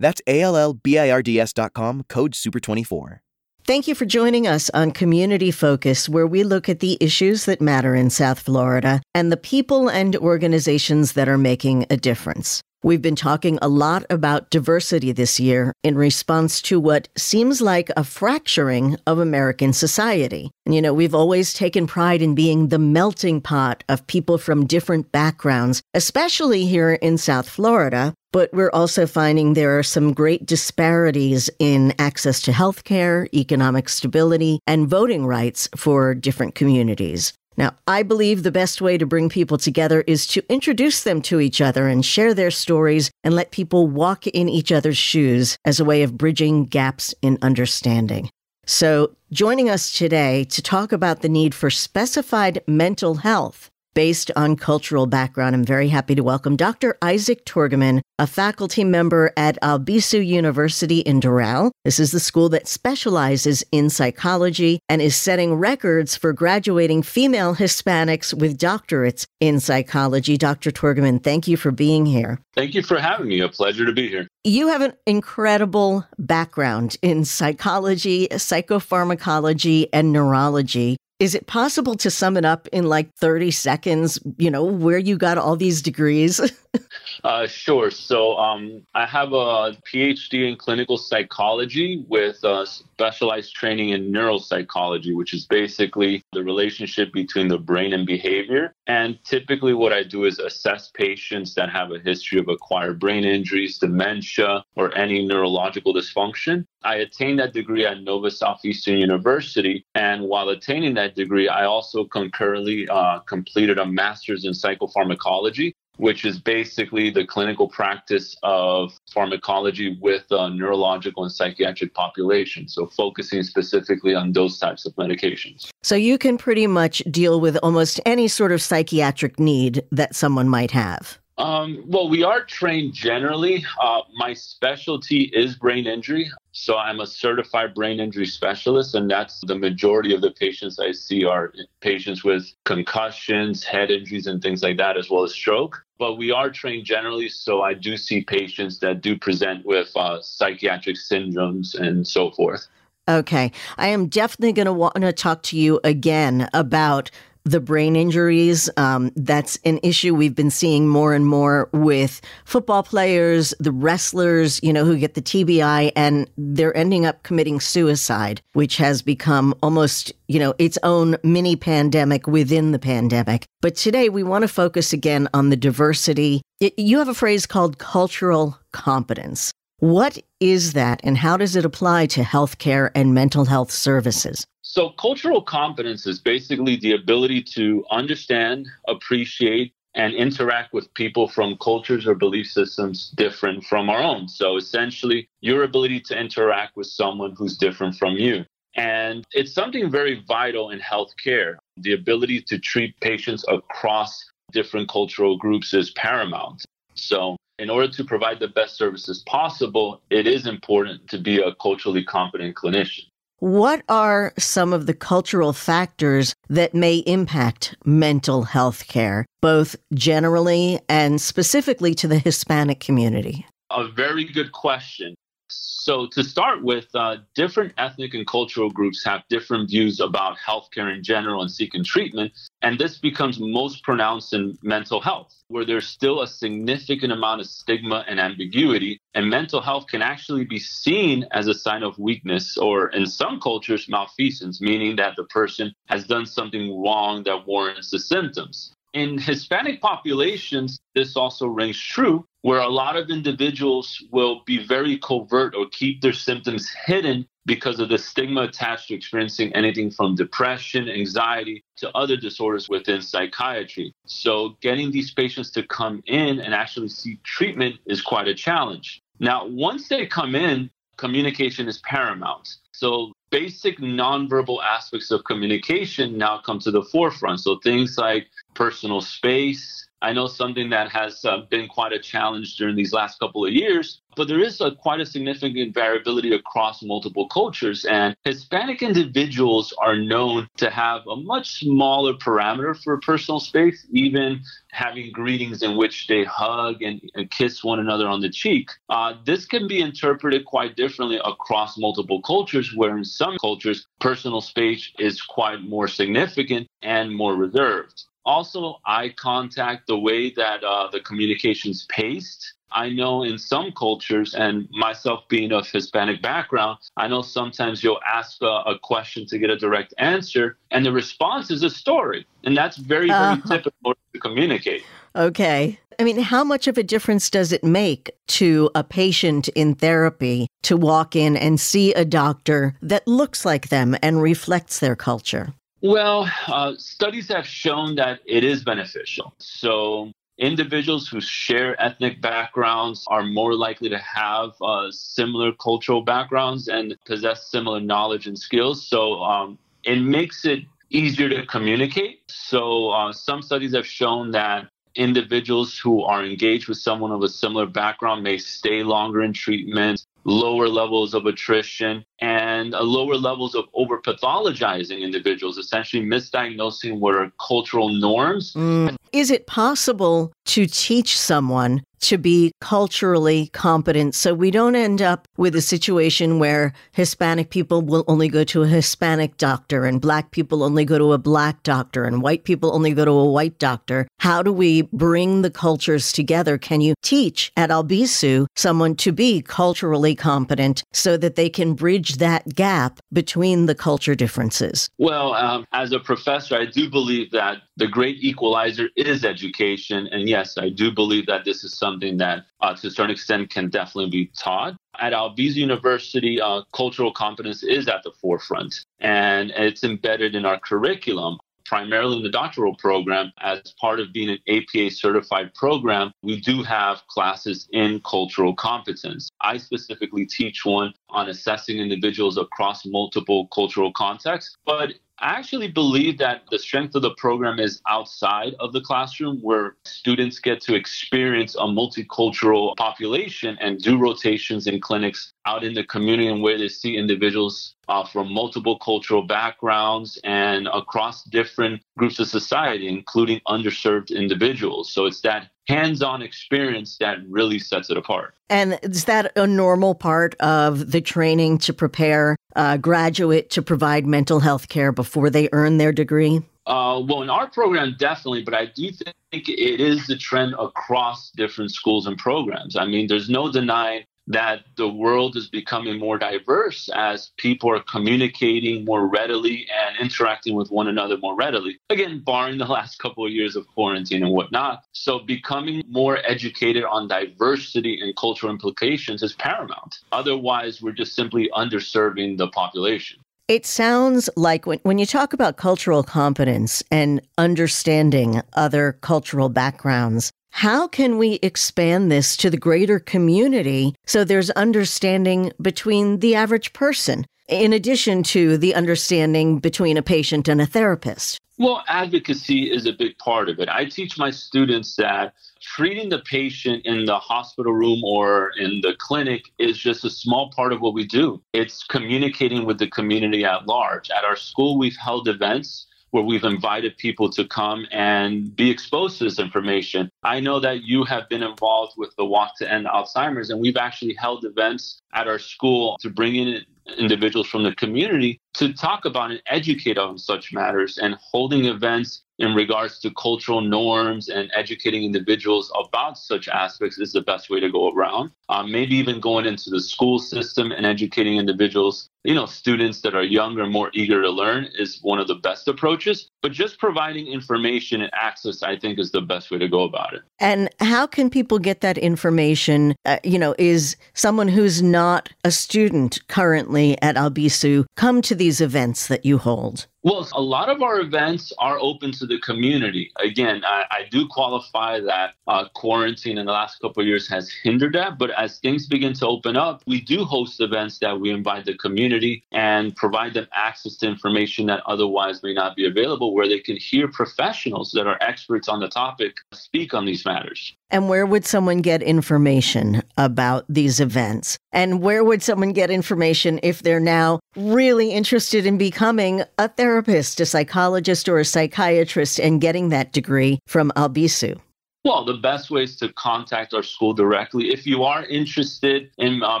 That's A L L B I R D S.com, code SUPER24. Thank you for joining us on Community Focus, where we look at the issues that matter in South Florida and the people and organizations that are making a difference. We've been talking a lot about diversity this year in response to what seems like a fracturing of American society. You know, we've always taken pride in being the melting pot of people from different backgrounds, especially here in South Florida. But we're also finding there are some great disparities in access to healthcare, economic stability, and voting rights for different communities. Now, I believe the best way to bring people together is to introduce them to each other and share their stories and let people walk in each other's shoes as a way of bridging gaps in understanding. So, joining us today to talk about the need for specified mental health based on cultural background. I'm very happy to welcome Dr. Isaac Tourgeman, a faculty member at Albizu University in Doral. This is the school that specializes in psychology and is setting records for graduating female Hispanics with doctorates in psychology. Dr. Tourgeman, thank you for being here. Thank you for having me. A pleasure to be here. You have an incredible background in psychology, psychopharmacology, and neurology. Is it possible to sum it up in like 30 seconds, you know, where you got all these degrees? uh, sure. So um, I have a PhD in clinical psychology with uh, specialized training in neuropsychology, which is basically the relationship between the brain and behavior. And typically, what I do is assess patients that have a history of acquired brain injuries, dementia, or any neurological dysfunction. I attained that degree at Nova Southeastern University. And while attaining that degree, I also concurrently uh, completed a master's in psychopharmacology, which is basically the clinical practice of pharmacology with neurological and psychiatric population. So, focusing specifically on those types of medications. So, you can pretty much deal with almost any sort of psychiatric need that someone might have. Um, well, we are trained generally. Uh, my specialty is brain injury. So I'm a certified brain injury specialist, and that's the majority of the patients I see are patients with concussions, head injuries, and things like that, as well as stroke. But we are trained generally, so I do see patients that do present with uh, psychiatric syndromes and so forth. Okay. I am definitely going to want to talk to you again about the brain injuries. Um, that's an issue we've been seeing more and more with football players, the wrestlers, you know, who get the TBI and they're ending up committing suicide, which has become almost, you know, its own mini pandemic within the pandemic. But today we want to focus again on the diversity. You have a phrase called cultural competence. What is that and how does it apply to healthcare and mental health services? So, cultural competence is basically the ability to understand, appreciate, and interact with people from cultures or belief systems different from our own. So, essentially, your ability to interact with someone who's different from you. And it's something very vital in healthcare. The ability to treat patients across different cultural groups is paramount. So, in order to provide the best services possible, it is important to be a culturally competent clinician. What are some of the cultural factors that may impact mental health care, both generally and specifically to the Hispanic community? A very good question. So, to start with, uh, different ethnic and cultural groups have different views about healthcare in general and seeking treatment. And this becomes most pronounced in mental health, where there's still a significant amount of stigma and ambiguity. And mental health can actually be seen as a sign of weakness, or in some cultures, malfeasance, meaning that the person has done something wrong that warrants the symptoms. In Hispanic populations, this also rings true, where a lot of individuals will be very covert or keep their symptoms hidden because of the stigma attached to experiencing anything from depression, anxiety, to other disorders within psychiatry. So, getting these patients to come in and actually seek treatment is quite a challenge. Now, once they come in, communication is paramount. So basic nonverbal aspects of communication now come to the forefront. So things like personal space, I know something that has uh, been quite a challenge during these last couple of years, but there is a, quite a significant variability across multiple cultures. And Hispanic individuals are known to have a much smaller parameter for personal space, even having greetings in which they hug and, and kiss one another on the cheek. Uh, this can be interpreted quite differently across multiple cultures, where in some cultures, personal space is quite more significant and more reserved. Also, eye contact, the way that uh, the communication's paced. I know in some cultures, and myself being of Hispanic background, I know sometimes you'll ask a, a question to get a direct answer, and the response is a story. And that's very, very uh-huh. typical to communicate. Okay. I mean, how much of a difference does it make to a patient in therapy to walk in and see a doctor that looks like them and reflects their culture? Well, uh, studies have shown that it is beneficial. So, individuals who share ethnic backgrounds are more likely to have uh, similar cultural backgrounds and possess similar knowledge and skills. So, um, it makes it easier to communicate. So, uh, some studies have shown that individuals who are engaged with someone of a similar background may stay longer in treatment, lower levels of attrition, and lower levels of over pathologizing individuals, essentially misdiagnosing what are cultural norms. Mm. Is it possible to teach someone to be culturally competent so we don't end up with a situation where Hispanic people will only go to a Hispanic doctor and black people only go to a black doctor and white people only go to a white doctor. How do we bring the cultures together? Can you teach at Albizu someone to be culturally competent so that they can bridge that gap between the culture differences? Well, um, as a professor, I do believe that the great equalizer is education. And yes, I do believe that this is something that, uh, to a certain extent, can definitely be taught. At Albizu University, uh, cultural competence is at the forefront, and it's embedded in our curriculum primarily in the doctoral program, as part of being an APA certified program, we do have classes in cultural competence. I specifically teach one on assessing individuals across multiple cultural contexts, but I actually believe that the strength of the program is outside of the classroom where students get to experience a multicultural population and do rotations in clinics out in the community and where they see individuals uh, from multiple cultural backgrounds and across different groups of society, including underserved individuals. So it's that hands on experience that really sets it apart. And is that a normal part of the training to prepare a graduate to provide mental health care before they earn their degree? Uh, well, in our program, definitely, but I do think it is the trend across different schools and programs. I mean, there's no denying that the world is becoming more diverse as people are communicating more readily and interacting with one another more readily. Again, barring the last couple of years of quarantine and whatnot. So, becoming more educated on diversity and cultural implications is paramount. Otherwise, we're just simply underserving the population. It sounds like when, when you talk about cultural competence and understanding other cultural backgrounds, how can we expand this to the greater community so there's understanding between the average person, in addition to the understanding between a patient and a therapist? Well, advocacy is a big part of it. I teach my students that treating the patient in the hospital room or in the clinic is just a small part of what we do. It's communicating with the community at large. At our school, we've held events where we've invited people to come and be exposed to this information. I know that you have been involved with the Walk to End Alzheimer's, and we've actually held events at our school to bring in individuals from the community to talk about and educate on such matters and holding events in regards to cultural norms and educating individuals about such aspects is the best way to go around. Um, maybe even going into the school system and educating individuals you know, students that are younger, more eager to learn is one of the best approaches. But just providing information and access, I think, is the best way to go about it. And how can people get that information? Uh, you know, is someone who's not a student currently at Albizu come to these events that you hold? Well, a lot of our events are open to the community. Again, I, I do qualify that uh, quarantine in the last couple of years has hindered that. But as things begin to open up, we do host events that we invite the community and provide them access to information that otherwise may not be available, where they can hear professionals that are experts on the topic speak on these matters. And where would someone get information about these events? And where would someone get information if they're now really interested in becoming a therapist, a psychologist, or a psychiatrist and getting that degree from Albizu? Well, the best way is to contact our school directly. If you are interested in uh,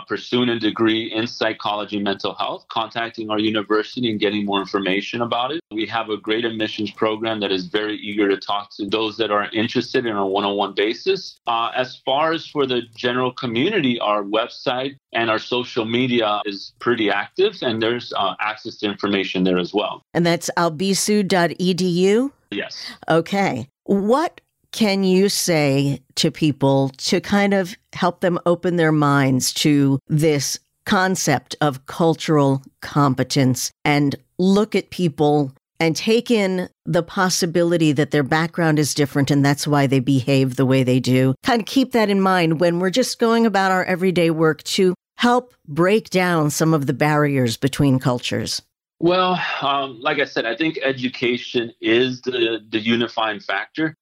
pursuing a degree in psychology, mental health, contacting our university and getting more information about it. We have a great admissions program that is very eager to talk to those that are interested in a one on one basis. Uh, as far as for the general community, our website and our social media is pretty active, and there's uh, access to information there as well. And that's albizu.edu? Yes. Okay. What can you say to people to kind of help them open their minds to this concept of cultural competence and look at people and take in the possibility that their background is different and that's why they behave the way they do. Kind of keep that in mind when we're just going about our everyday work to help break down some of the barriers between cultures. Well, um, like I said, I think education is the, the unifying factor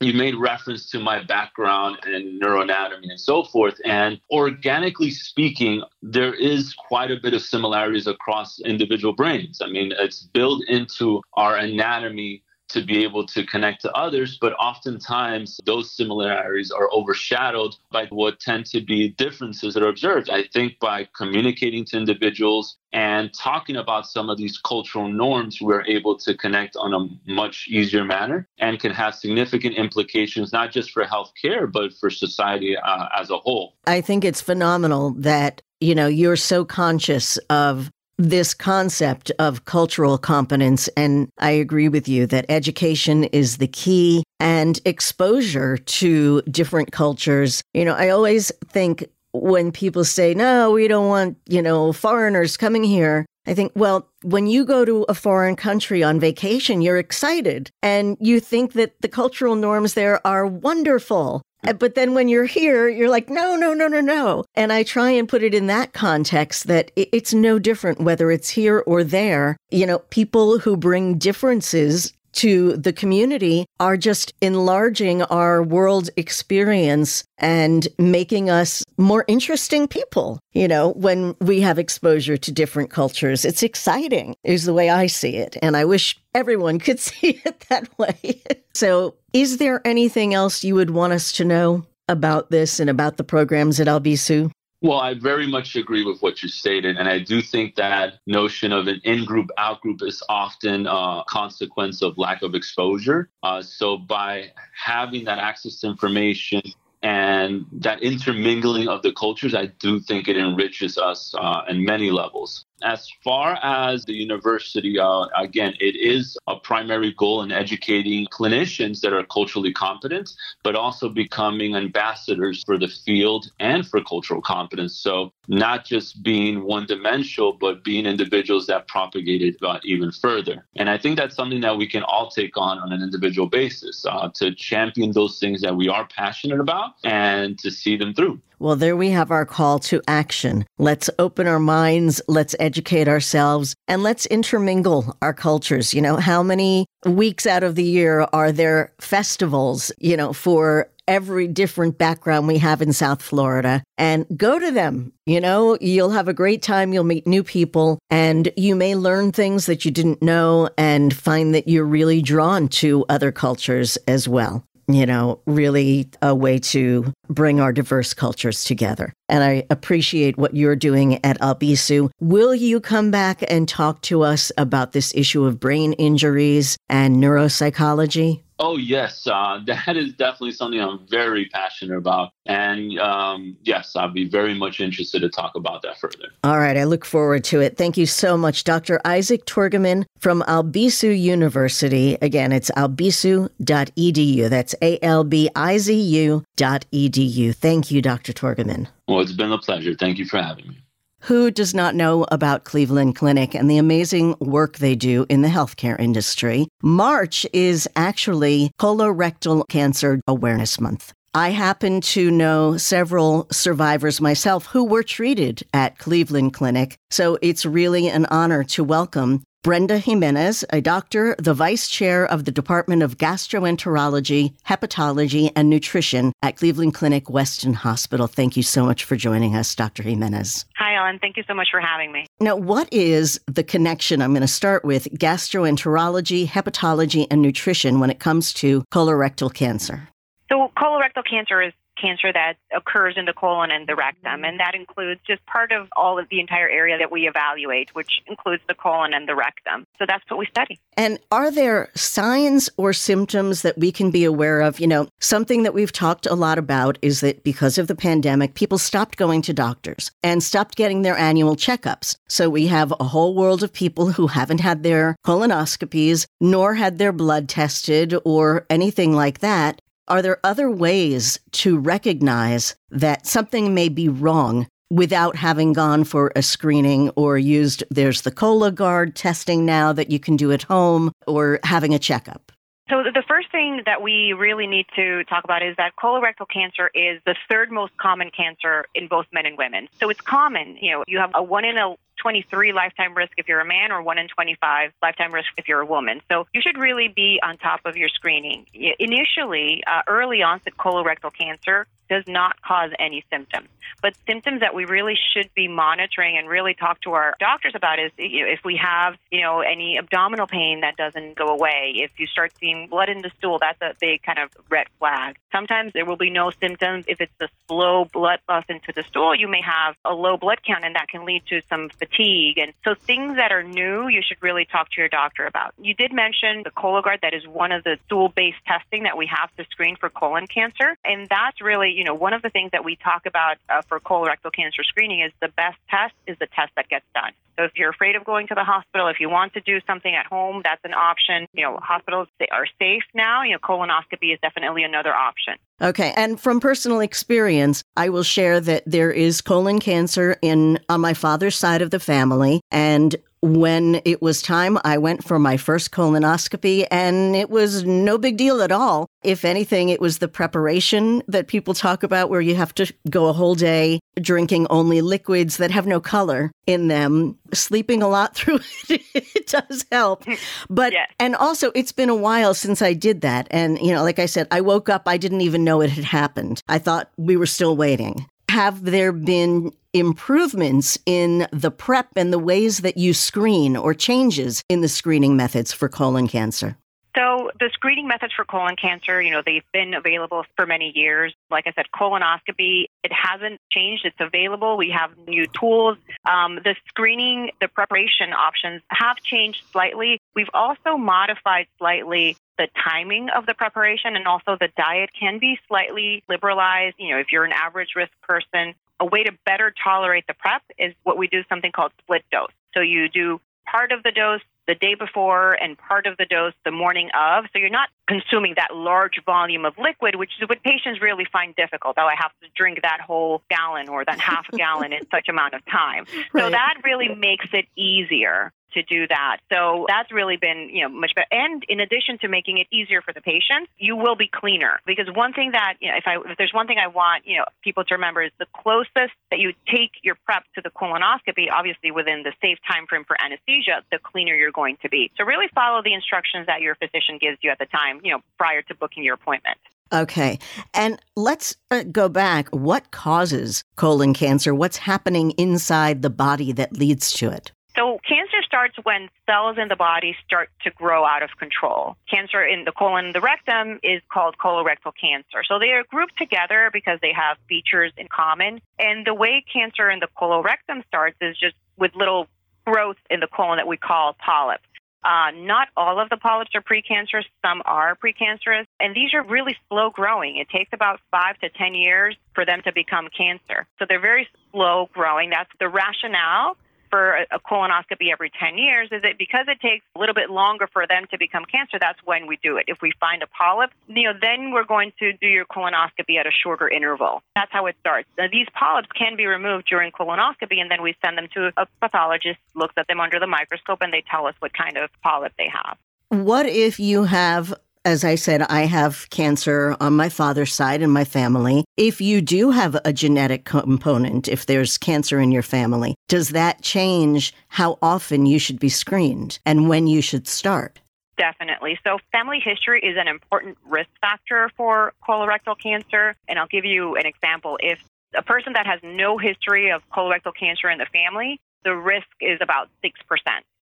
you made reference to my background in neuroanatomy and so forth. And organically speaking, there is quite a bit of similarities across individual brains. I mean, it's built into our anatomy to be able to connect to others, but oftentimes those similarities are overshadowed by what tend to be differences that are observed. I think by communicating to individuals and talking about some of these cultural norms, we're able to connect on a much easier manner and can have significant implications, not just for healthcare, but for society uh, as a whole. I think it's phenomenal that you know you're so conscious of this concept of cultural competence. And I agree with you that education is the key and exposure to different cultures. You know, I always think when people say, no, we don't want, you know, foreigners coming here. I think, well, when you go to a foreign country on vacation, you're excited and you think that the cultural norms there are wonderful. Uh, but then when you're here, you're like, no, no, no, no, no. And I try and put it in that context that it's no different whether it's here or there. You know, people who bring differences to the community are just enlarging our world experience and making us more interesting people. You know, when we have exposure to different cultures, it's exciting, is the way I see it. And I wish everyone could see it that way. so, is there anything else you would want us to know about this and about the programs at Albizu? Well, I very much agree with what you stated. And I do think that notion of an in group, out group is often a consequence of lack of exposure. Uh, so by having that access to information, and that intermingling of the cultures, I do think it enriches us uh, in many levels. As far as the university, uh, again, it is a primary goal in educating clinicians that are culturally competent, but also becoming ambassadors for the field and for cultural competence. So, not just being one dimensional, but being individuals that propagate it uh, even further. And I think that's something that we can all take on on an individual basis uh, to champion those things that we are passionate about and to see them through. Well, there we have our call to action. Let's open our minds, let's educate ourselves, and let's intermingle our cultures. You know, how many weeks out of the year are there festivals, you know, for every different background we have in South Florida and go to them. You know, you'll have a great time. You'll meet new people and you may learn things that you didn't know and find that you're really drawn to other cultures as well you know, really a way to bring our diverse cultures together. And I appreciate what you're doing at Albizu. Will you come back and talk to us about this issue of brain injuries and neuropsychology? Oh, yes. Uh, that is definitely something I'm very passionate about. And um, yes, I'd be very much interested to talk about that further. All right. I look forward to it. Thank you so much, Dr. Isaac Tourgeman from Albizu University. Again, it's albizu.edu. That's A L B I Z U.edu. Thank you, Dr. Tourgeman. Well, it's been a pleasure. Thank you for having me. Who does not know about Cleveland Clinic and the amazing work they do in the healthcare industry? March is actually colorectal cancer awareness month. I happen to know several survivors myself who were treated at Cleveland Clinic, so it's really an honor to welcome Brenda Jimenez, a doctor, the vice chair of the Department of Gastroenterology, Hepatology, and Nutrition at Cleveland Clinic Weston Hospital. Thank you so much for joining us, Dr. Jimenez. Hi, Ellen. Thank you so much for having me. Now, what is the connection? I'm going to start with gastroenterology, hepatology, and nutrition when it comes to colorectal cancer. So, colorectal cancer is cancer that occurs in the colon and the rectum. And that includes just part of all of the entire area that we evaluate, which includes the colon and the rectum. So that's what we study. And are there signs or symptoms that we can be aware of? You know, something that we've talked a lot about is that because of the pandemic, people stopped going to doctors and stopped getting their annual checkups. So we have a whole world of people who haven't had their colonoscopies nor had their blood tested or anything like that. Are there other ways to recognize that something may be wrong without having gone for a screening or used there's the Cologuard testing now that you can do at home or having a checkup? So, the first thing that we really need to talk about is that colorectal cancer is the third most common cancer in both men and women. So, it's common. You know, you have a 1 in a 23 lifetime risk if you're a man or 1 in 25 lifetime risk if you're a woman. So you should really be on top of your screening. Initially, uh, early onset colorectal cancer does not cause any symptoms. But symptoms that we really should be monitoring and really talk to our doctors about is you know, if we have, you know, any abdominal pain that doesn't go away, if you start seeing blood in the stool, that's a big kind of red flag. Sometimes there will be no symptoms. If it's a slow blood loss into the stool, you may have a low blood count and that can lead to some fatigue. And so things that are new, you should really talk to your doctor about. You did mention the Cologuard, that is one of the stool-based testing that we have to screen for colon cancer. And that's really, you know, one of the things that we talk about uh, for colorectal cancer screening is the best test is the test that gets done. So if you're afraid of going to the hospital, if you want to do something at home, that's an option. You know, hospitals are safe now. You know, colonoscopy is definitely another option. Okay, and from personal experience, I will share that there is colon cancer in on my father's side of the family and when it was time, I went for my first colonoscopy, and it was no big deal at all. If anything, it was the preparation that people talk about, where you have to go a whole day drinking only liquids that have no color in them, sleeping a lot through it. it does help. But, and also, it's been a while since I did that. And, you know, like I said, I woke up, I didn't even know it had happened. I thought we were still waiting. Have there been improvements in the prep and the ways that you screen or changes in the screening methods for colon cancer? So the screening methods for colon cancer, you know, they've been available for many years. Like I said, colonoscopy, it hasn't changed. It's available. We have new tools. Um, the screening, the preparation options have changed slightly. We've also modified slightly the timing of the preparation and also the diet can be slightly liberalized. You know, if you're an average risk person, a way to better tolerate the prep is what we do something called split dose. So you do part of the dose the day before and part of the dose the morning of. So you're not consuming that large volume of liquid, which is what patients really find difficult. Oh, I have to drink that whole gallon or that half a gallon in such amount of time. Right. So that really makes it easier to do that. So that's really been, you know, much better. And in addition to making it easier for the patient, you will be cleaner because one thing that, you know, if I if there's one thing I want, you know, people to remember is the closest that you take your prep to the colonoscopy, obviously within the safe time frame for anesthesia, the cleaner you're going to be. So really follow the instructions that your physician gives you at the time, you know, prior to booking your appointment. Okay. And let's uh, go back. What causes colon cancer? What's happening inside the body that leads to it? So, cancer starts when cells in the body start to grow out of control. Cancer in the colon and the rectum is called colorectal cancer. So, they are grouped together because they have features in common. And the way cancer in the colorectum starts is just with little growth in the colon that we call polyps. Uh, not all of the polyps are precancerous. Some are precancerous. And these are really slow growing. It takes about five to 10 years for them to become cancer. So they're very slow growing. That's the rationale for a colonoscopy every 10 years is that because it takes a little bit longer for them to become cancer, that's when we do it. If we find a polyp, you know, then we're going to do your colonoscopy at a shorter interval. That's how it starts. Now, these polyps can be removed during colonoscopy, and then we send them to a pathologist, looks at them under the microscope, and they tell us what kind of polyp they have. What if you have as I said, I have cancer on my father's side in my family. If you do have a genetic component, if there's cancer in your family, does that change how often you should be screened and when you should start? Definitely. So, family history is an important risk factor for colorectal cancer. And I'll give you an example. If a person that has no history of colorectal cancer in the family, the risk is about 6%.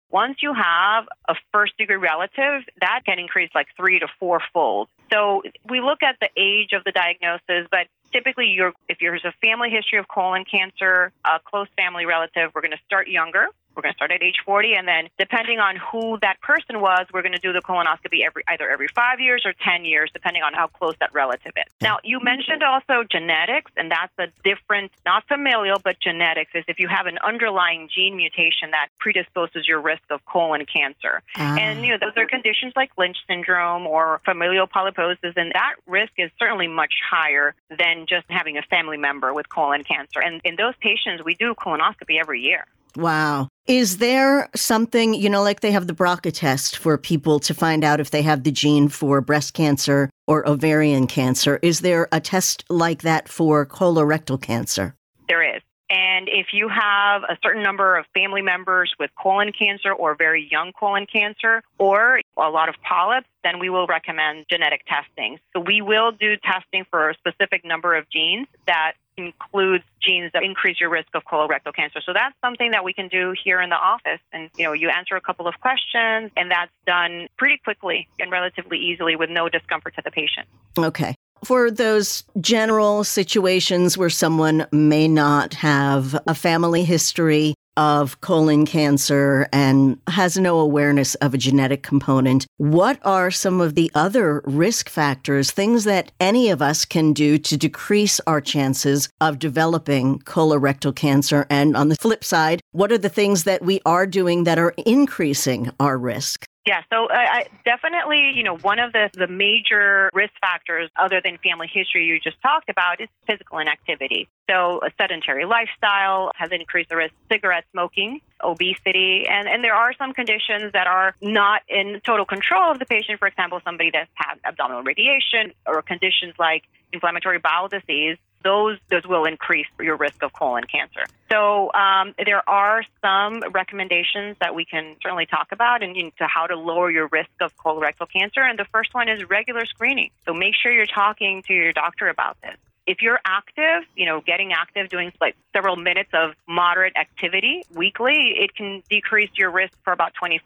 Once you have a first degree relative, that can increase like three to four fold. So we look at the age of the diagnosis, but typically you're, if there's a family history of colon cancer, a close family relative, we're going to start younger. We're going to start at age 40, and then depending on who that person was, we're going to do the colonoscopy every either every five years or 10 years, depending on how close that relative is. Now, you mentioned also genetics, and that's a different, not familial, but genetics is if you have an underlying gene mutation that predisposes your risk of colon cancer. Ah. And you know, those are conditions like Lynch syndrome or familial polyposis, and that risk is certainly much higher than just having a family member with colon cancer. And in those patients, we do colonoscopy every year. Wow. Is there something, you know, like they have the BRCA test for people to find out if they have the gene for breast cancer or ovarian cancer? Is there a test like that for colorectal cancer? There is. And if you have a certain number of family members with colon cancer or very young colon cancer or a lot of polyps, then we will recommend genetic testing. So we will do testing for a specific number of genes that includes genes that increase your risk of colorectal cancer. So that's something that we can do here in the office. And, you know, you answer a couple of questions and that's done pretty quickly and relatively easily with no discomfort to the patient. Okay. For those general situations where someone may not have a family history of colon cancer and has no awareness of a genetic component, what are some of the other risk factors, things that any of us can do to decrease our chances of developing colorectal cancer? And on the flip side, what are the things that we are doing that are increasing our risk? Yeah, so uh, I definitely, you know, one of the, the major risk factors, other than family history you just talked about, is physical inactivity. So a sedentary lifestyle has increased the risk, cigarette smoking, obesity, and, and there are some conditions that are not in total control of the patient. For example, somebody that's had abdominal radiation or conditions like inflammatory bowel disease those those will increase your risk of colon cancer. So um, there are some recommendations that we can certainly talk about and into how to lower your risk of colorectal cancer. And the first one is regular screening. So make sure you're talking to your doctor about this. If you're active, you know, getting active, doing like several minutes of moderate activity weekly, it can decrease your risk for about 25%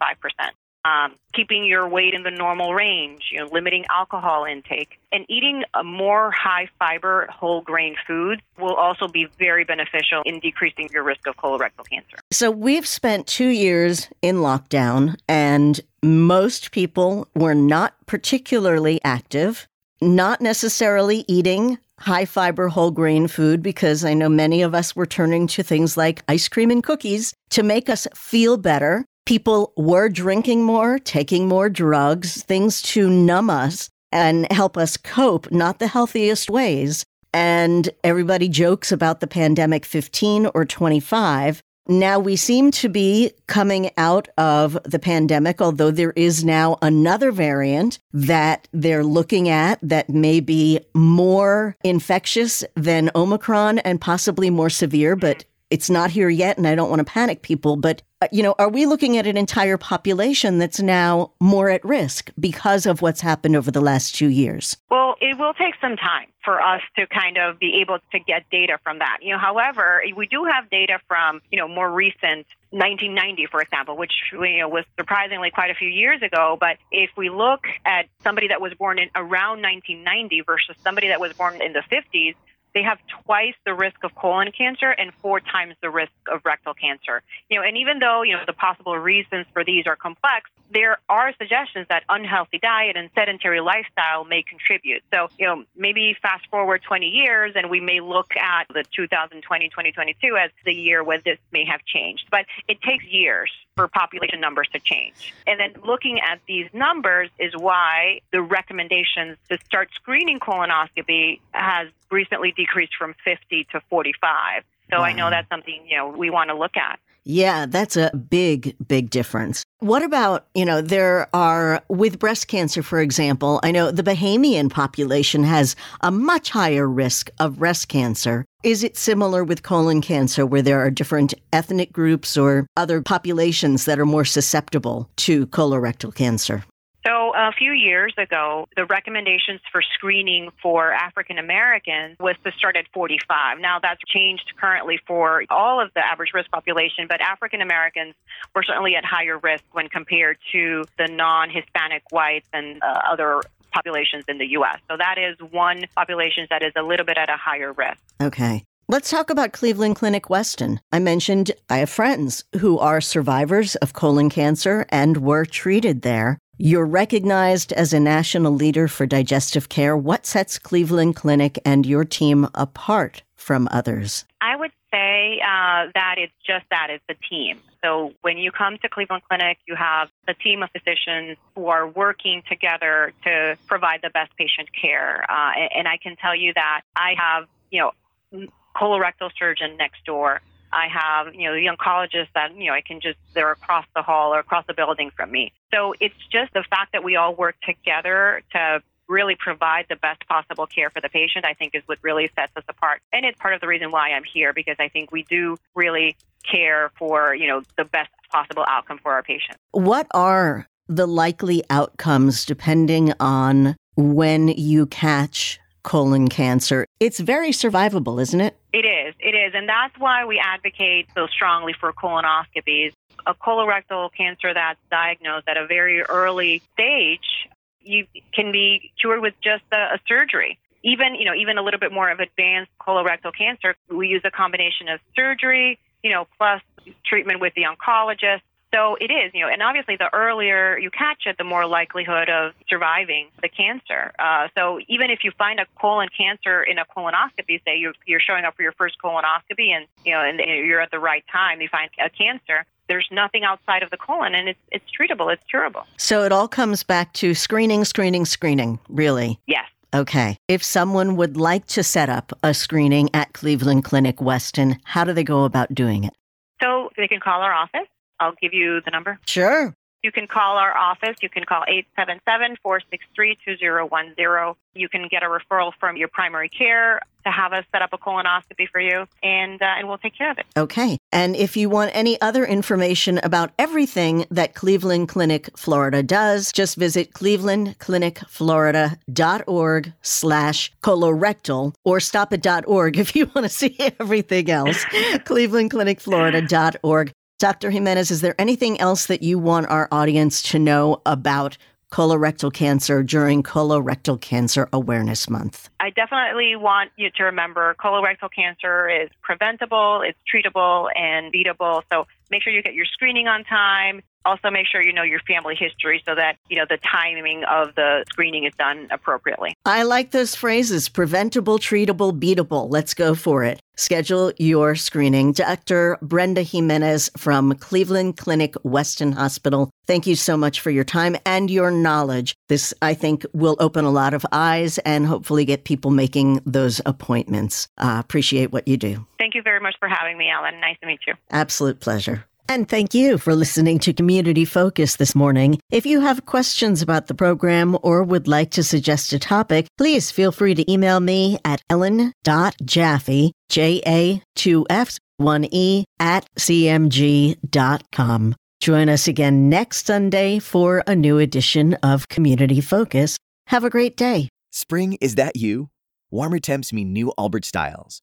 um, keeping your weight in the normal range, you know, limiting alcohol intake, and eating a more high fiber whole grain food will also be very beneficial in decreasing your risk of colorectal cancer. So we've spent two years in lockdown, and most people were not particularly active, not necessarily eating high fiber whole grain food because I know many of us were turning to things like ice cream and cookies to make us feel better people were drinking more, taking more drugs, things to numb us and help us cope, not the healthiest ways. And everybody jokes about the pandemic 15 or 25. Now we seem to be coming out of the pandemic, although there is now another variant that they're looking at that may be more infectious than Omicron and possibly more severe, but it's not here yet. And I don't want to panic people, but Uh, you know, are we looking at an entire population that's now more at risk because of what's happened over the last two years? Well, it will take some time for us to kind of be able to get data from that. You know, however, we do have data from, you know, more recent 1990, for example, which you know, was surprisingly quite a few years ago. But if we look at somebody that was born in around 1990 versus somebody that was born in the 50s, they have twice the risk of colon cancer and four times the risk of rectal cancer. You know, and even though, you know, the possible reasons for these are complex, there are suggestions that unhealthy diet and sedentary lifestyle may contribute. So, you know, maybe fast forward 20 years and we may look at the 2020 2022 as the year where this may have changed. But it takes years for population numbers to change. And then looking at these numbers is why the recommendations to start screening colonoscopy has recently decreased from 50 to 45. So. I know that's something, you know, we want to look at. Yeah, that's a big, big difference. What about, you know, there are, with breast cancer, for example, I know the Bahamian population has a much higher risk of breast cancer. Is it similar with colon cancer, where there are different ethnic groups or other populations that are more susceptible to colorectal cancer? So, a few years ago, the recommendations for screening for African Americans was to start at 45. Now, that's changed currently for all of the average risk population, but African Americans were certainly at higher risk when compared to the non Hispanic whites and uh, other populations in the U.S. So, that is one population that is a little bit at a higher risk. Okay. Let's talk about Cleveland Clinic Weston. I mentioned I have friends who are survivors of colon cancer and were treated there. You're recognized as a national leader for digestive care. What sets Cleveland Clinic and your team apart from others? I would say uh, that it's just that it's a team. So when you come to Cleveland Clinic, you have a team of physicians who are working together to provide the best patient care. Uh, and I can tell you that I have, you know, colorectal surgeon next door I have, you know, the oncologist that, you know, I can just, they're across the hall or across the building from me. So it's just the fact that we all work together to really provide the best possible care for the patient, I think is what really sets us apart. And it's part of the reason why I'm here because I think we do really care for, you know, the best possible outcome for our patients. What are the likely outcomes depending on when you catch colon cancer. It's very survivable, isn't it? It is. It is. And that's why we advocate so strongly for colonoscopies. A colorectal cancer that's diagnosed at a very early stage, you can be cured with just a, a surgery. Even, you know, even a little bit more of advanced colorectal cancer, we use a combination of surgery, you know, plus treatment with the oncologist so it is, you know, and obviously the earlier you catch it, the more likelihood of surviving the cancer. Uh, so even if you find a colon cancer in a colonoscopy, say you're, you're showing up for your first colonoscopy and, you know, and you're at the right time, you find a cancer, there's nothing outside of the colon and it's, it's treatable, it's curable. So it all comes back to screening, screening, screening, really? Yes. Okay. If someone would like to set up a screening at Cleveland Clinic Weston, how do they go about doing it? So they can call our office I'll give you the number. Sure. You can call our office. You can call 877 463 2010. You can get a referral from your primary care to have us set up a colonoscopy for you, and, uh, and we'll take care of it. Okay. And if you want any other information about everything that Cleveland Clinic Florida does, just visit clevelandclinicflorida.org slash colorectal or stop at .org if you want to see everything else. clevelandclinicflorida.org Dr. Jimenez, is there anything else that you want our audience to know about colorectal cancer during Colorectal Cancer Awareness Month? I definitely want you to remember colorectal cancer is preventable, it's treatable, and beatable. So make sure you get your screening on time. Also, make sure you know your family history so that, you know, the timing of the screening is done appropriately. I like those phrases preventable, treatable, beatable. Let's go for it. Schedule your screening. Dr. Brenda Jimenez from Cleveland Clinic Weston Hospital. Thank you so much for your time and your knowledge. This, I think, will open a lot of eyes and hopefully get people making those appointments. Uh, appreciate what you do. Thank you very much for having me, Ellen. Nice to meet you. Absolute pleasure. And thank you for listening to Community Focus this morning. If you have questions about the program or would like to suggest a topic, please feel free to email me at ellen.jaffe, J-A-2-F, 1E, at cmg.com. Join us again next Sunday for a new edition of Community Focus. Have a great day. Spring, is that you? Warmer temps mean new Allbirds styles.